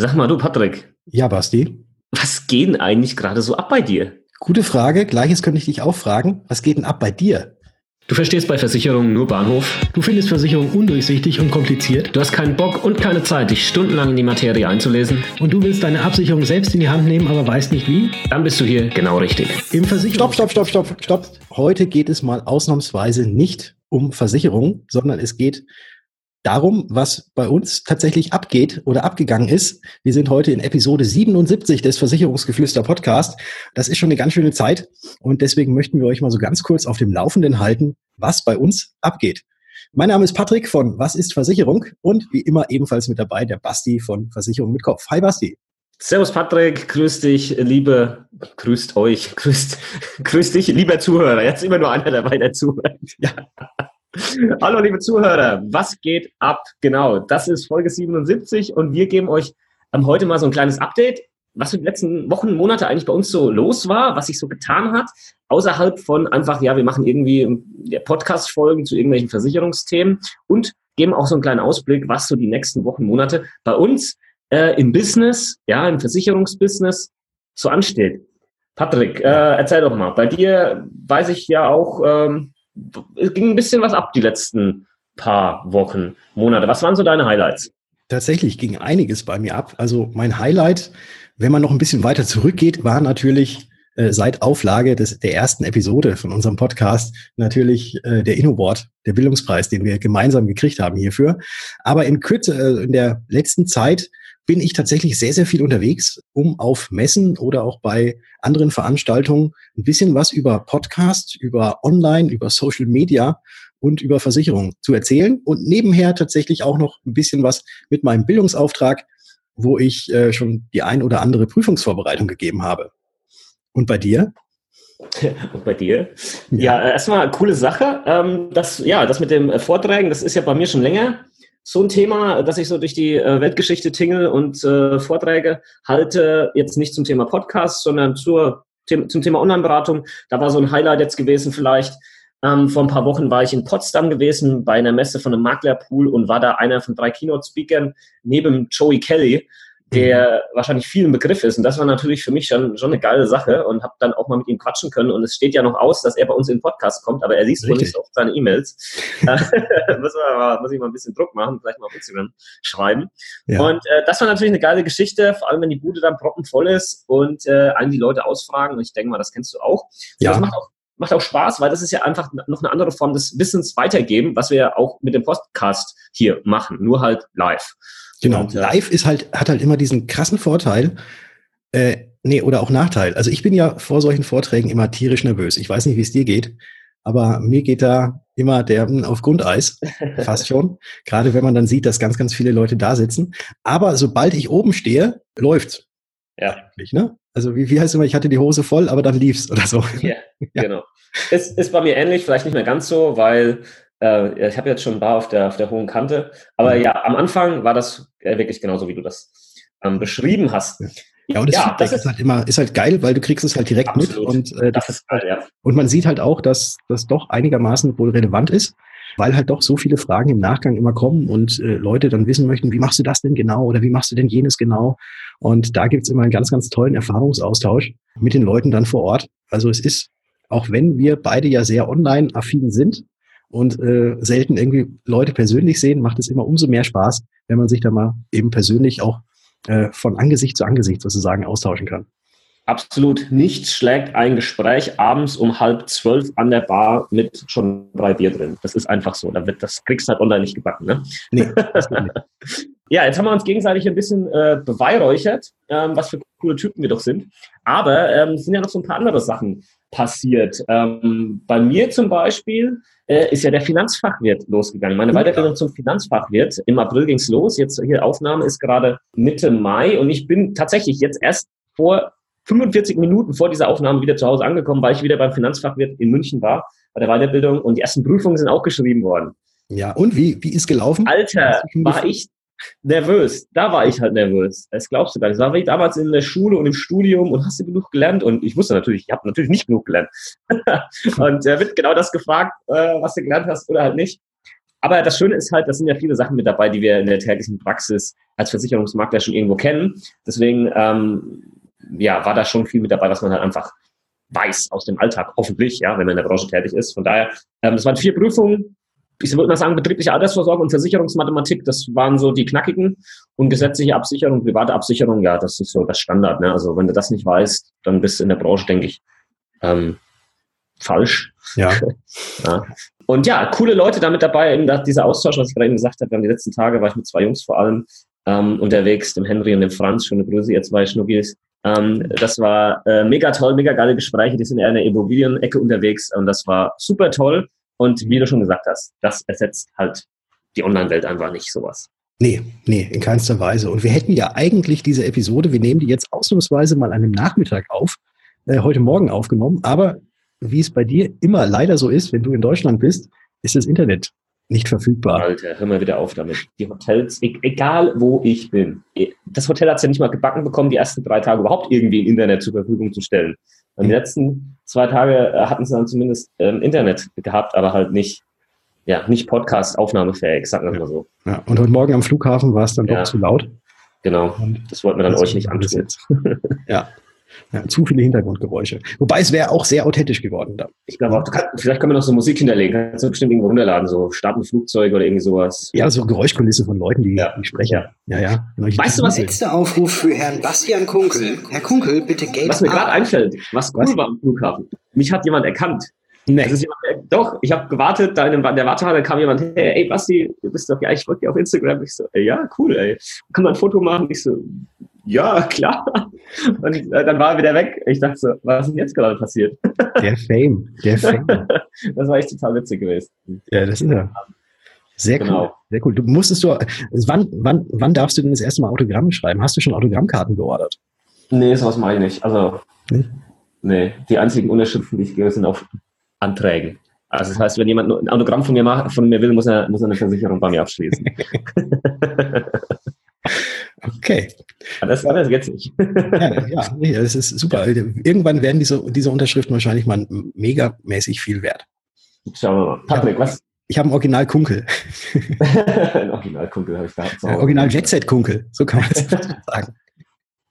Sag mal, du Patrick. Ja, Basti. Was geht denn eigentlich gerade so ab bei dir? Gute Frage. Gleiches könnte ich dich auch fragen. Was geht denn ab bei dir? Du verstehst bei Versicherungen nur Bahnhof. Du findest Versicherungen undurchsichtig und kompliziert. Du hast keinen Bock und keine Zeit, dich stundenlang in die Materie einzulesen. Und du willst deine Absicherung selbst in die Hand nehmen, aber weißt nicht wie? Dann bist du hier genau richtig. Im Versicherung. Stopp, stopp, stopp, stopp, stopp. Heute geht es mal ausnahmsweise nicht um Versicherung, sondern es geht darum, was bei uns tatsächlich abgeht oder abgegangen ist. Wir sind heute in Episode 77 des Versicherungsgeflüster Podcast. Das ist schon eine ganz schöne Zeit und deswegen möchten wir euch mal so ganz kurz auf dem Laufenden halten, was bei uns abgeht. Mein Name ist Patrick von Was ist Versicherung und wie immer ebenfalls mit dabei der Basti von Versicherung mit Kopf. Hi Basti. Servus Patrick, grüß dich, liebe, grüßt euch, grüßt, grüß dich, lieber Zuhörer. Jetzt immer nur einer dabei, der zuhört. Ja. Hallo, liebe Zuhörer, was geht ab? Genau, das ist Folge 77 und wir geben euch ähm, heute mal so ein kleines Update, was in den letzten Wochen, Monate eigentlich bei uns so los war, was sich so getan hat, außerhalb von einfach, ja, wir machen irgendwie ähm, Podcast-Folgen zu irgendwelchen Versicherungsthemen und geben auch so einen kleinen Ausblick, was so die nächsten Wochen, Monate bei uns äh, im Business, ja, im Versicherungsbusiness so ansteht. Patrick, äh, erzähl doch mal. Bei dir weiß ich ja auch, ähm, es ging ein bisschen was ab die letzten paar Wochen, Monate. Was waren so deine Highlights? Tatsächlich ging einiges bei mir ab. Also mein Highlight, wenn man noch ein bisschen weiter zurückgeht, war natürlich äh, seit Auflage des, der ersten Episode von unserem Podcast natürlich äh, der InnoBoard, der Bildungspreis, den wir gemeinsam gekriegt haben hierfür. Aber in Kürze, äh, in der letzten Zeit bin ich tatsächlich sehr, sehr viel unterwegs, um auf Messen oder auch bei anderen Veranstaltungen ein bisschen was über Podcast, über Online, über Social Media und über Versicherungen zu erzählen und nebenher tatsächlich auch noch ein bisschen was mit meinem Bildungsauftrag, wo ich äh, schon die ein oder andere Prüfungsvorbereitung gegeben habe. Und bei dir? Und bei dir? Ja, ja erstmal coole Sache. Ähm, das, ja, das mit dem Vorträgen, das ist ja bei mir schon länger so ein Thema, dass ich so durch die äh, Weltgeschichte tingle und äh, Vorträge halte, jetzt nicht zum Thema Podcast, sondern zur, zum Thema Online-Beratung. Da war so ein Highlight jetzt gewesen vielleicht. Ähm, vor ein paar Wochen war ich in Potsdam gewesen bei einer Messe von einem Maklerpool und war da einer von drei Keynote-Speakern neben Joey Kelly der mhm. wahrscheinlich vielen Begriff ist. Und das war natürlich für mich schon, schon eine geile Sache und habe dann auch mal mit ihm quatschen können. Und es steht ja noch aus, dass er bei uns in den Podcast kommt, aber er liest wohl nicht so oft seine E-Mails. muss, muss ich mal ein bisschen Druck machen, vielleicht mal auf Instagram schreiben. Ja. Und äh, das war natürlich eine geile Geschichte, vor allem wenn die Bude dann proppenvoll ist und äh, einen die Leute ausfragen. Und ich denke mal, das kennst du auch. Ja. Das macht auch macht auch Spaß, weil das ist ja einfach noch eine andere Form des Wissens weitergeben, was wir ja auch mit dem Podcast hier machen, nur halt live. Genau. Und, Live ist halt, hat halt immer diesen krassen Vorteil, äh, nee, oder auch Nachteil. Also ich bin ja vor solchen Vorträgen immer tierisch nervös. Ich weiß nicht, wie es dir geht, aber mir geht da immer der auf Grundeis, fast schon. Gerade wenn man dann sieht, dass ganz, ganz viele Leute da sitzen. Aber sobald ich oben stehe, läuft's. Ja. Eigentlich, ne? Also wie, wie heißt es immer, ich hatte die Hose voll, aber dann lief's oder so. Ja, ja. genau. Ist, ist bei mir ähnlich, vielleicht nicht mehr ganz so, weil äh, ich habe jetzt schon ein paar auf der, auf der hohen Kante. Aber mhm. ja, am Anfang war das äh, wirklich genauso, wie du das ähm, beschrieben hast. Ja, und das, ja, das ist, halt immer, ist halt geil, weil du kriegst es halt direkt absolut. mit und äh, das, das ist geil, ja. Und man sieht halt auch, dass das doch einigermaßen wohl relevant ist, weil halt doch so viele Fragen im Nachgang immer kommen und äh, Leute dann wissen möchten, wie machst du das denn genau oder wie machst du denn jenes genau? Und da gibt's immer einen ganz, ganz tollen Erfahrungsaustausch mit den Leuten dann vor Ort. Also es ist, auch wenn wir beide ja sehr online-affin sind, und äh, selten irgendwie Leute persönlich sehen, macht es immer umso mehr Spaß, wenn man sich da mal eben persönlich auch äh, von Angesicht zu Angesicht sozusagen austauschen kann. Absolut nichts schlägt ein Gespräch abends um halb zwölf an der Bar mit schon drei Bier drin. Das ist einfach so. Da wird, das kriegst du halt online nicht gebacken, ne? Nee, nicht. Ja, jetzt haben wir uns gegenseitig ein bisschen äh, beweihräuchert, ähm, was für coole Typen wir doch sind. Aber ähm, es sind ja noch so ein paar andere Sachen passiert. Ähm, bei mir zum Beispiel äh, ist ja der Finanzfachwirt losgegangen. Meine Weiterbildung zum Finanzfachwirt. Im April ging's los. Jetzt hier Aufnahme ist gerade Mitte Mai und ich bin tatsächlich jetzt erst vor 45 Minuten vor dieser Aufnahme wieder zu Hause angekommen, weil ich wieder beim Finanzfachwirt in München war, bei der Weiterbildung und die ersten Prüfungen sind auch geschrieben worden. Ja, und wie, wie ist gelaufen? Alter, war ich nervös. Da war ich halt nervös. Das glaubst du gar nicht. Da war ich damals in der Schule und im Studium und hast du genug gelernt? Und ich wusste natürlich, ich habe natürlich nicht genug gelernt. und er wird genau das gefragt, äh, was du gelernt hast oder halt nicht. Aber das Schöne ist halt, das sind ja viele Sachen mit dabei, die wir in der täglichen Praxis als Versicherungsmakler schon irgendwo kennen. Deswegen ähm, ja, war da schon viel mit dabei, was man halt einfach weiß aus dem Alltag, hoffentlich, ja, wenn man in der Branche tätig ist. Von daher, ähm, das waren vier Prüfungen. Ich würde mal sagen, betriebliche Altersvorsorge und Versicherungsmathematik, das waren so die knackigen. Und gesetzliche Absicherung, private Absicherung, ja, das ist so das Standard. Ne? Also wenn du das nicht weißt, dann bist du in der Branche, denke ich, ähm, falsch. Ja. ja. Und ja, coole Leute damit dabei, eben dieser Austausch, was ich gerade eben gesagt habe. Die letzten Tage war ich mit zwei Jungs vor allem ähm, unterwegs, dem Henry und dem Franz. Schöne Grüße, ihr zwei Schnuggis. Ähm, das war äh, mega toll, mega geile Gespräche. Die sind in der Immobilienecke unterwegs und das war super toll. Und wie du schon gesagt hast, das ersetzt halt die Online-Welt einfach nicht sowas. Nee, nee, in keinster Weise. Und wir hätten ja eigentlich diese Episode, wir nehmen die jetzt ausnahmsweise mal an einem Nachmittag auf, äh, heute Morgen aufgenommen, aber wie es bei dir immer leider so ist, wenn du in Deutschland bist, ist das Internet nicht verfügbar. Alter, hör mal wieder auf damit. Die Hotels, e-, egal wo ich bin. E, das Hotel hat es ja nicht mal gebacken bekommen, die ersten drei Tage überhaupt irgendwie im Internet zur Verfügung zu stellen. Und die letzten zwei Tage äh, hatten sie dann zumindest ähm, Internet gehabt, aber halt nicht, ja, nicht Podcast-aufnahmefähig, sagen wir mal so. Ja, und heute Morgen am Flughafen war es dann ja. doch zu laut. Genau. Und das wollten wir dann euch nicht antun. ja. Ja, zu viele Hintergrundgeräusche. Wobei es wäre auch sehr authentisch geworden da. Ich glaube auch, kannst, vielleicht können wir noch so Musik hinterlegen. Kannst du bestimmt irgendwo runterladen, so starten Flugzeug oder irgendwie sowas. Ja, so Geräuschkulisse von Leuten, die, ja. die sprechen. Ja, ja. Genau, weißt du was? Letzter Aufruf für Herrn Bastian Kunkel. Herr Kunkel, bitte Geld Was mir gerade einfällt, was cool was? war am Flughafen. Mich hat jemand erkannt. Nee. Das ist jemand, der, doch, ich habe gewartet, da in der Wartehalle kam jemand, hey, ey Basti, du bist doch, ja, ich folge dir auf Instagram. Ich so, ey, ja, cool, ey. Kann man ein Foto machen? Ich so, ja, klar. Und äh, dann war er wieder weg. Ich dachte so, was ist denn jetzt gerade passiert? Der Fame, der Fame. Das war echt total witzig gewesen. Ja, das ist er. Sehr genau. cool. Sehr cool. Du musstest du, wann, wann, wann darfst du denn das erste Mal Autogramme schreiben? Hast du schon Autogrammkarten geordert? Nee, sowas mache ich nicht. Also, nicht? nee, die einzigen Unterschriften, die ich gebe, sind auf Anträgen. Also das heißt, wenn jemand ein Autogramm von mir, macht, von mir will, muss er, muss er eine Versicherung bei mir abschließen. Okay. Das war das jetzt nicht. ja, ja, nee, das ist super. Irgendwann werden diese, diese Unterschriften wahrscheinlich mal megamäßig viel wert. Schauen wir mal. Patrick, was? Ich habe einen Original Kunkel. ein Original Kunkel habe ich da. Ja, Original Jetset Kunkel, so kann man es sagen.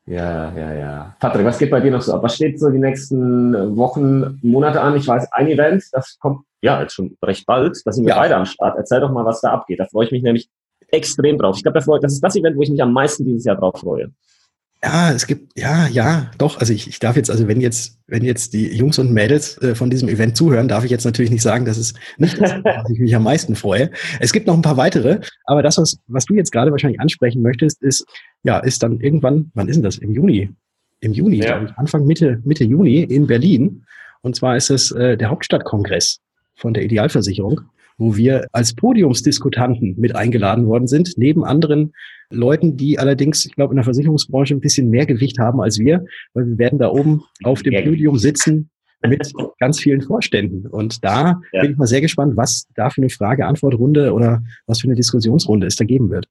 Ja, ja, ja. Patrick, was geht bei dir noch so ab? Was steht so die nächsten Wochen, Monate an? Ich weiß, ein Event, das kommt ja jetzt schon recht bald. Da sind wir ja. beide am Start. Erzähl doch mal, was da abgeht. Da freue ich mich nämlich extrem drauf. Ich glaube, das ist das Event, wo ich mich am meisten dieses Jahr drauf freue. Ja, es gibt, ja, ja, doch. Also ich, ich darf jetzt, also wenn jetzt, wenn jetzt die Jungs und Mädels äh, von diesem Event zuhören, darf ich jetzt natürlich nicht sagen, dass es nicht das, was ich mich am meisten freue. Es gibt noch ein paar weitere, aber das, was, was du jetzt gerade wahrscheinlich ansprechen möchtest, ist, ja, ist dann irgendwann, wann ist denn das? Im Juni. Im Juni, ja. ich, Anfang Mitte, Mitte Juni in Berlin. Und zwar ist es äh, der Hauptstadtkongress von der Idealversicherung wo wir als Podiumsdiskutanten mit eingeladen worden sind, neben anderen Leuten, die allerdings, ich glaube, in der Versicherungsbranche ein bisschen mehr Gewicht haben als wir, weil wir werden da oben auf dem Podium sitzen mit ganz vielen Vorständen. Und da ja. bin ich mal sehr gespannt, was da für eine Frage-Antwort-Runde oder was für eine Diskussionsrunde es da geben wird.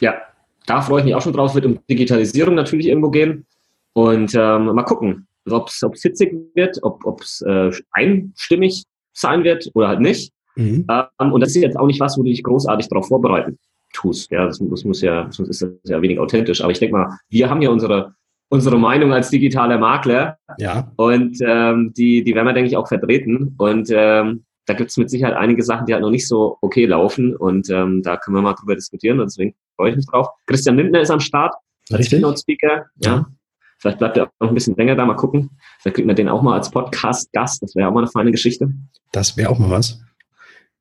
Ja, da freue ich mich auch schon drauf. Wird um Digitalisierung natürlich irgendwo gehen. Und ähm, mal gucken, ob es hitzig wird, ob es äh, einstimmig sein wird oder halt nicht. Mhm. Ähm, und das ist jetzt auch nicht was, wo du dich großartig darauf vorbereiten tust. Ja, das, das muss ja, sonst ist das ja wenig authentisch. Aber ich denke mal, wir haben ja unsere unsere Meinung als digitaler Makler. Ja. Und ähm, die, die werden wir, denke ich, auch vertreten. Und ähm, da gibt es mit Sicherheit einige Sachen, die halt noch nicht so okay laufen. Und ähm, da können wir mal drüber diskutieren. Und deswegen freue ich mich drauf. Christian Lindner ist am Start als Keynote-Speaker. Ja. ja. Vielleicht bleibt er auch noch ein bisschen länger da. Mal gucken. Vielleicht kriegen wir den auch mal als Podcast-Gast. Das wäre auch mal eine feine Geschichte. Das wäre auch mal was.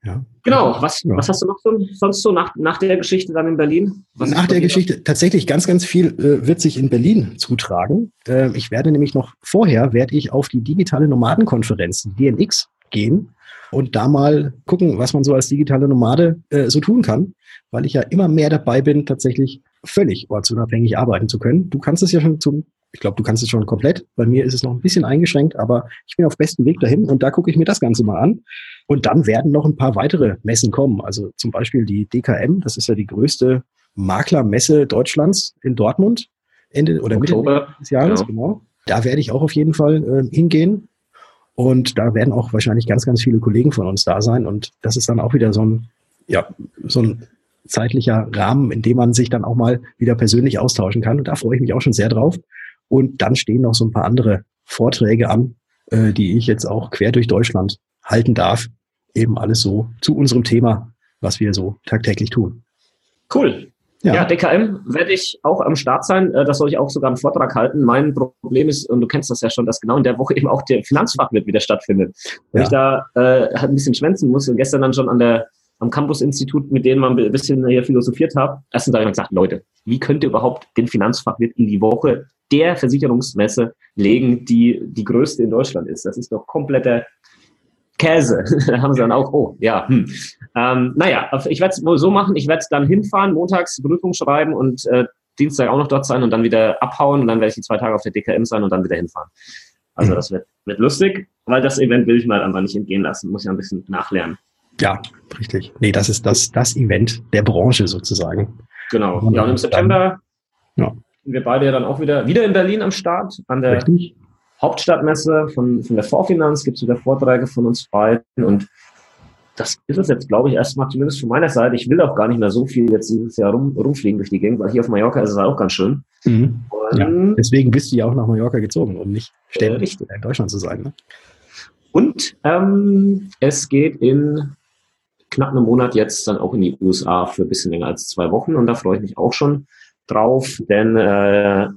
Ja. Genau, was, ja. was hast du noch so, sonst so nach, nach der Geschichte dann in Berlin? Was nach der Geschichte, tatsächlich ganz, ganz viel äh, wird sich in Berlin zutragen. Äh, ich werde nämlich noch vorher, werde ich auf die digitale Nomadenkonferenz, DNX, gehen und da mal gucken, was man so als digitale Nomade äh, so tun kann, weil ich ja immer mehr dabei bin, tatsächlich völlig ortsunabhängig arbeiten zu können. Du kannst es ja schon zum ich glaube, du kannst es schon komplett. Bei mir ist es noch ein bisschen eingeschränkt, aber ich bin auf bestem Weg dahin und da gucke ich mir das Ganze mal an. Und dann werden noch ein paar weitere Messen kommen. Also zum Beispiel die DKM, das ist ja die größte Maklermesse Deutschlands in Dortmund, Ende oder Oktober. Mitte des Jahres, genau. genau. Da werde ich auch auf jeden Fall äh, hingehen. Und da werden auch wahrscheinlich ganz, ganz viele Kollegen von uns da sein. Und das ist dann auch wieder so ein ja, so ein zeitlicher Rahmen, in dem man sich dann auch mal wieder persönlich austauschen kann. Und da freue ich mich auch schon sehr drauf. Und dann stehen noch so ein paar andere Vorträge an, äh, die ich jetzt auch quer durch Deutschland halten darf. Eben alles so zu unserem Thema, was wir so tagtäglich tun. Cool. Ja. ja, DKM werde ich auch am Start sein. Äh, das soll ich auch sogar einen Vortrag halten. Mein Problem ist, und du kennst das ja schon, dass genau in der Woche eben auch der Finanzfachwirt wieder stattfindet. Und ja. ich da äh, halt ein bisschen schwänzen muss und gestern dann schon an der am Campus-Institut, mit denen man ein bisschen hier philosophiert habe. Erstens habe ich gesagt, Leute, wie könnt ihr überhaupt den Finanzfachwirt in die Woche der Versicherungsmesse legen, die die größte in Deutschland ist? Das ist doch kompletter Käse. da haben sie dann auch, oh, ja. Hm. Ähm, naja, ich werde es so machen, ich werde dann hinfahren, montags Prüfung schreiben und äh, Dienstag auch noch dort sein und dann wieder abhauen und dann werde ich die zwei Tage auf der DKM sein und dann wieder hinfahren. Also mhm. das wird, wird lustig, weil das Event will ich mal einfach nicht entgehen lassen, muss ja ein bisschen nachlernen. Ja, richtig. Nee, das ist das, das Event der Branche sozusagen. Genau. Und ja, und im September ja. sind wir beide ja dann auch wieder, wieder in Berlin am Start, an der richtig. Hauptstadtmesse von, von der Vorfinanz gibt es wieder Vorträge von uns beiden und das ist es jetzt, glaube ich, erstmal zumindest von meiner Seite. Ich will auch gar nicht mehr so viel jetzt dieses Jahr rum, rumfliegen durch die Gegend, weil hier auf Mallorca ist es auch ganz schön. Mhm. Ja, deswegen bist du ja auch nach Mallorca gezogen, um nicht ständig äh, in Deutschland zu sein. Ne? Und ähm, es geht in knapp einem Monat jetzt dann auch in die USA für ein bisschen länger als zwei Wochen und da freue ich mich auch schon drauf, denn äh,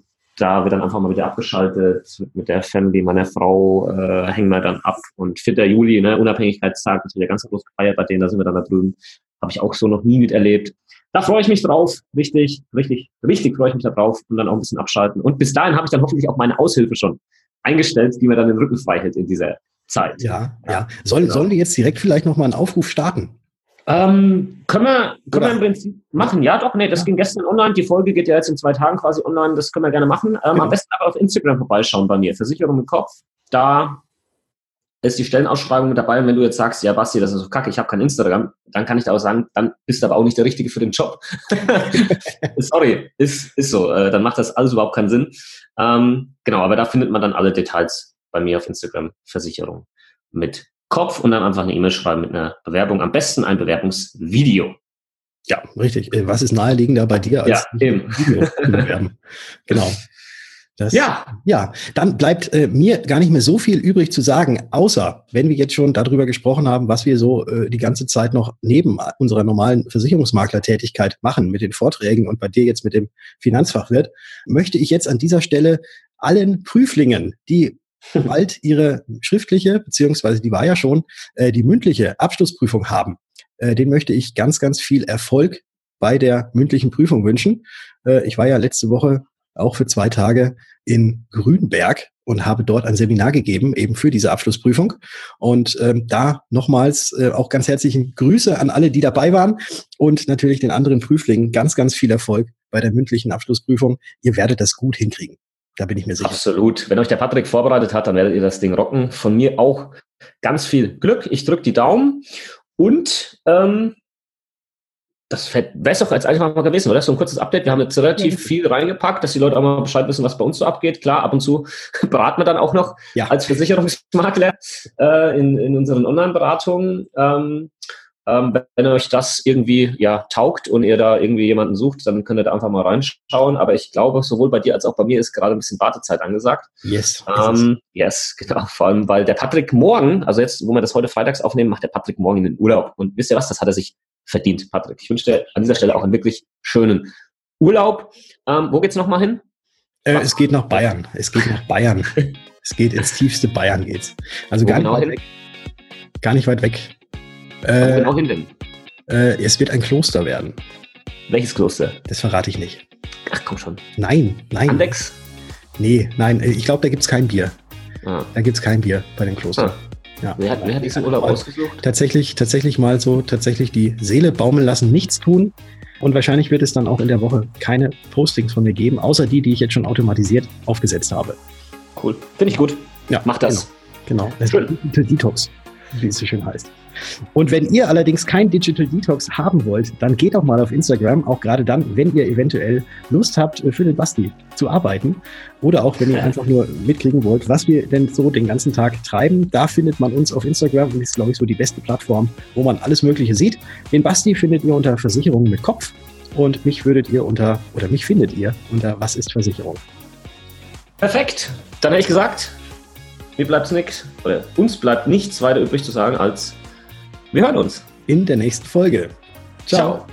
da wird dann einfach mal wieder abgeschaltet mit der Family meiner Frau, äh, hängen wir dann ab und 4. Juli, ne, Unabhängigkeitstag, das wird ja ganz groß gefeiert bei denen, da sind wir dann da drüben. Habe ich auch so noch nie miterlebt. Da freue ich mich drauf. Richtig, richtig, richtig freue ich mich da drauf und dann auch ein bisschen abschalten. Und bis dahin habe ich dann hoffentlich auch meine Aushilfe schon eingestellt, die mir dann den Rücken frei hält in dieser Zeit. Ja, ja. Soll, genau. Sollen wir jetzt direkt vielleicht nochmal einen Aufruf starten? Ähm, können wir, können wir im Prinzip machen? Ja, doch, nee, das ja. ging gestern online. Die Folge geht ja jetzt in zwei Tagen quasi online. Das können wir gerne machen. Ähm, genau. Am besten aber auf Instagram vorbeischauen bei mir. Versicherung im Kopf. Da ist die Stellenausschreibung mit dabei. Und wenn du jetzt sagst, ja, Basti, das ist so kacke, ich habe kein Instagram, dann kann ich da auch sagen, dann bist du aber auch nicht der Richtige für den Job. Sorry, ist, ist so. Äh, dann macht das alles überhaupt keinen Sinn. Ähm, genau, aber da findet man dann alle Details bei mir auf Instagram. Versicherung mit Kopf und dann einfach eine E-Mail schreiben mit einer Bewerbung. Am besten ein Bewerbungsvideo. Ja, richtig. Äh, was ist naheliegender bei dir als ja, eben. Video bewerben? genau. Das, ja. Ja, dann bleibt äh, mir gar nicht mehr so viel übrig zu sagen, außer wenn wir jetzt schon darüber gesprochen haben, was wir so äh, die ganze Zeit noch neben unserer normalen Versicherungsmaklertätigkeit machen mit den Vorträgen und bei dir jetzt mit dem Finanzfachwirt, möchte ich jetzt an dieser Stelle allen Prüflingen, die bald ihre schriftliche, beziehungsweise die war ja schon, äh, die mündliche Abschlussprüfung haben. Äh, den möchte ich ganz, ganz viel Erfolg bei der mündlichen Prüfung wünschen. Äh, ich war ja letzte Woche auch für zwei Tage in Grünberg und habe dort ein Seminar gegeben, eben für diese Abschlussprüfung. Und ähm, da nochmals äh, auch ganz herzlichen Grüße an alle, die dabei waren und natürlich den anderen Prüflingen ganz, ganz viel Erfolg bei der mündlichen Abschlussprüfung. Ihr werdet das gut hinkriegen. Da bin ich mir sicher. Absolut. Wenn euch der Patrick vorbereitet hat, dann werdet ihr das Ding rocken. Von mir auch ganz viel Glück. Ich drücke die Daumen. Und ähm, das wäre es doch als einfach mal gewesen, oder? So ein kurzes Update. Wir haben jetzt relativ ja. viel reingepackt, dass die Leute auch mal Bescheid wissen, was bei uns so abgeht. Klar, ab und zu beraten wir dann auch noch ja. als Versicherungsmakler äh, in, in unseren Online-Beratungen. Ähm, ähm, wenn euch das irgendwie ja taugt und ihr da irgendwie jemanden sucht, dann könnt ihr da einfach mal reinschauen. Aber ich glaube, sowohl bei dir als auch bei mir ist gerade ein bisschen Wartezeit angesagt. Yes. Ähm, yes, genau. Vor allem, weil der Patrick morgen, also jetzt, wo wir das heute freitags aufnehmen, macht der Patrick morgen in den Urlaub. Und wisst ihr was? Das hat er sich verdient, Patrick. Ich wünsche dir an dieser Stelle auch einen wirklich schönen Urlaub. Ähm, wo geht's nochmal hin? Äh, es geht nach Bayern. Es geht nach Bayern. es geht ins tiefste Bayern geht's. Also gar genau nicht, weit weg. gar nicht weit weg. Äh, genau hin denn? Äh, es wird ein Kloster werden. Welches Kloster? Das verrate ich nicht. Ach komm schon. Nein, nein. Andex? Nee, nein, ich glaube, da gibt es kein Bier. Ah. Da gibt es kein Bier bei dem Kloster. Ah. Ja. Wer, hat, wer hat diesen Urlaub ausgesucht? Tatsächlich, tatsächlich mal so, tatsächlich die Seele baumeln lassen, nichts tun. Und wahrscheinlich wird es dann auch in der Woche keine Postings von mir geben, außer die, die ich jetzt schon automatisiert aufgesetzt habe. Cool. Finde ich gut. Ja. Mach das. Genau. genau. Das Schön. Detox. wie es so schön heißt. Und wenn ihr allerdings kein Digital Detox haben wollt, dann geht doch mal auf Instagram, auch gerade dann, wenn ihr eventuell Lust habt, für den Basti zu arbeiten oder auch wenn ihr einfach nur mitkriegen wollt, was wir denn so den ganzen Tag treiben. Da findet man uns auf Instagram und ist, glaube ich, so die beste Plattform, wo man alles Mögliche sieht. Den Basti findet ihr unter Versicherungen mit Kopf und mich würdet ihr unter, oder mich findet ihr unter Was ist Versicherung? Perfekt. Dann hätte ich gesagt, mir bleibt nichts, oder uns bleibt nichts weiter übrig zu sagen als wir hören uns. In der nächsten Folge. Ciao. Ciao.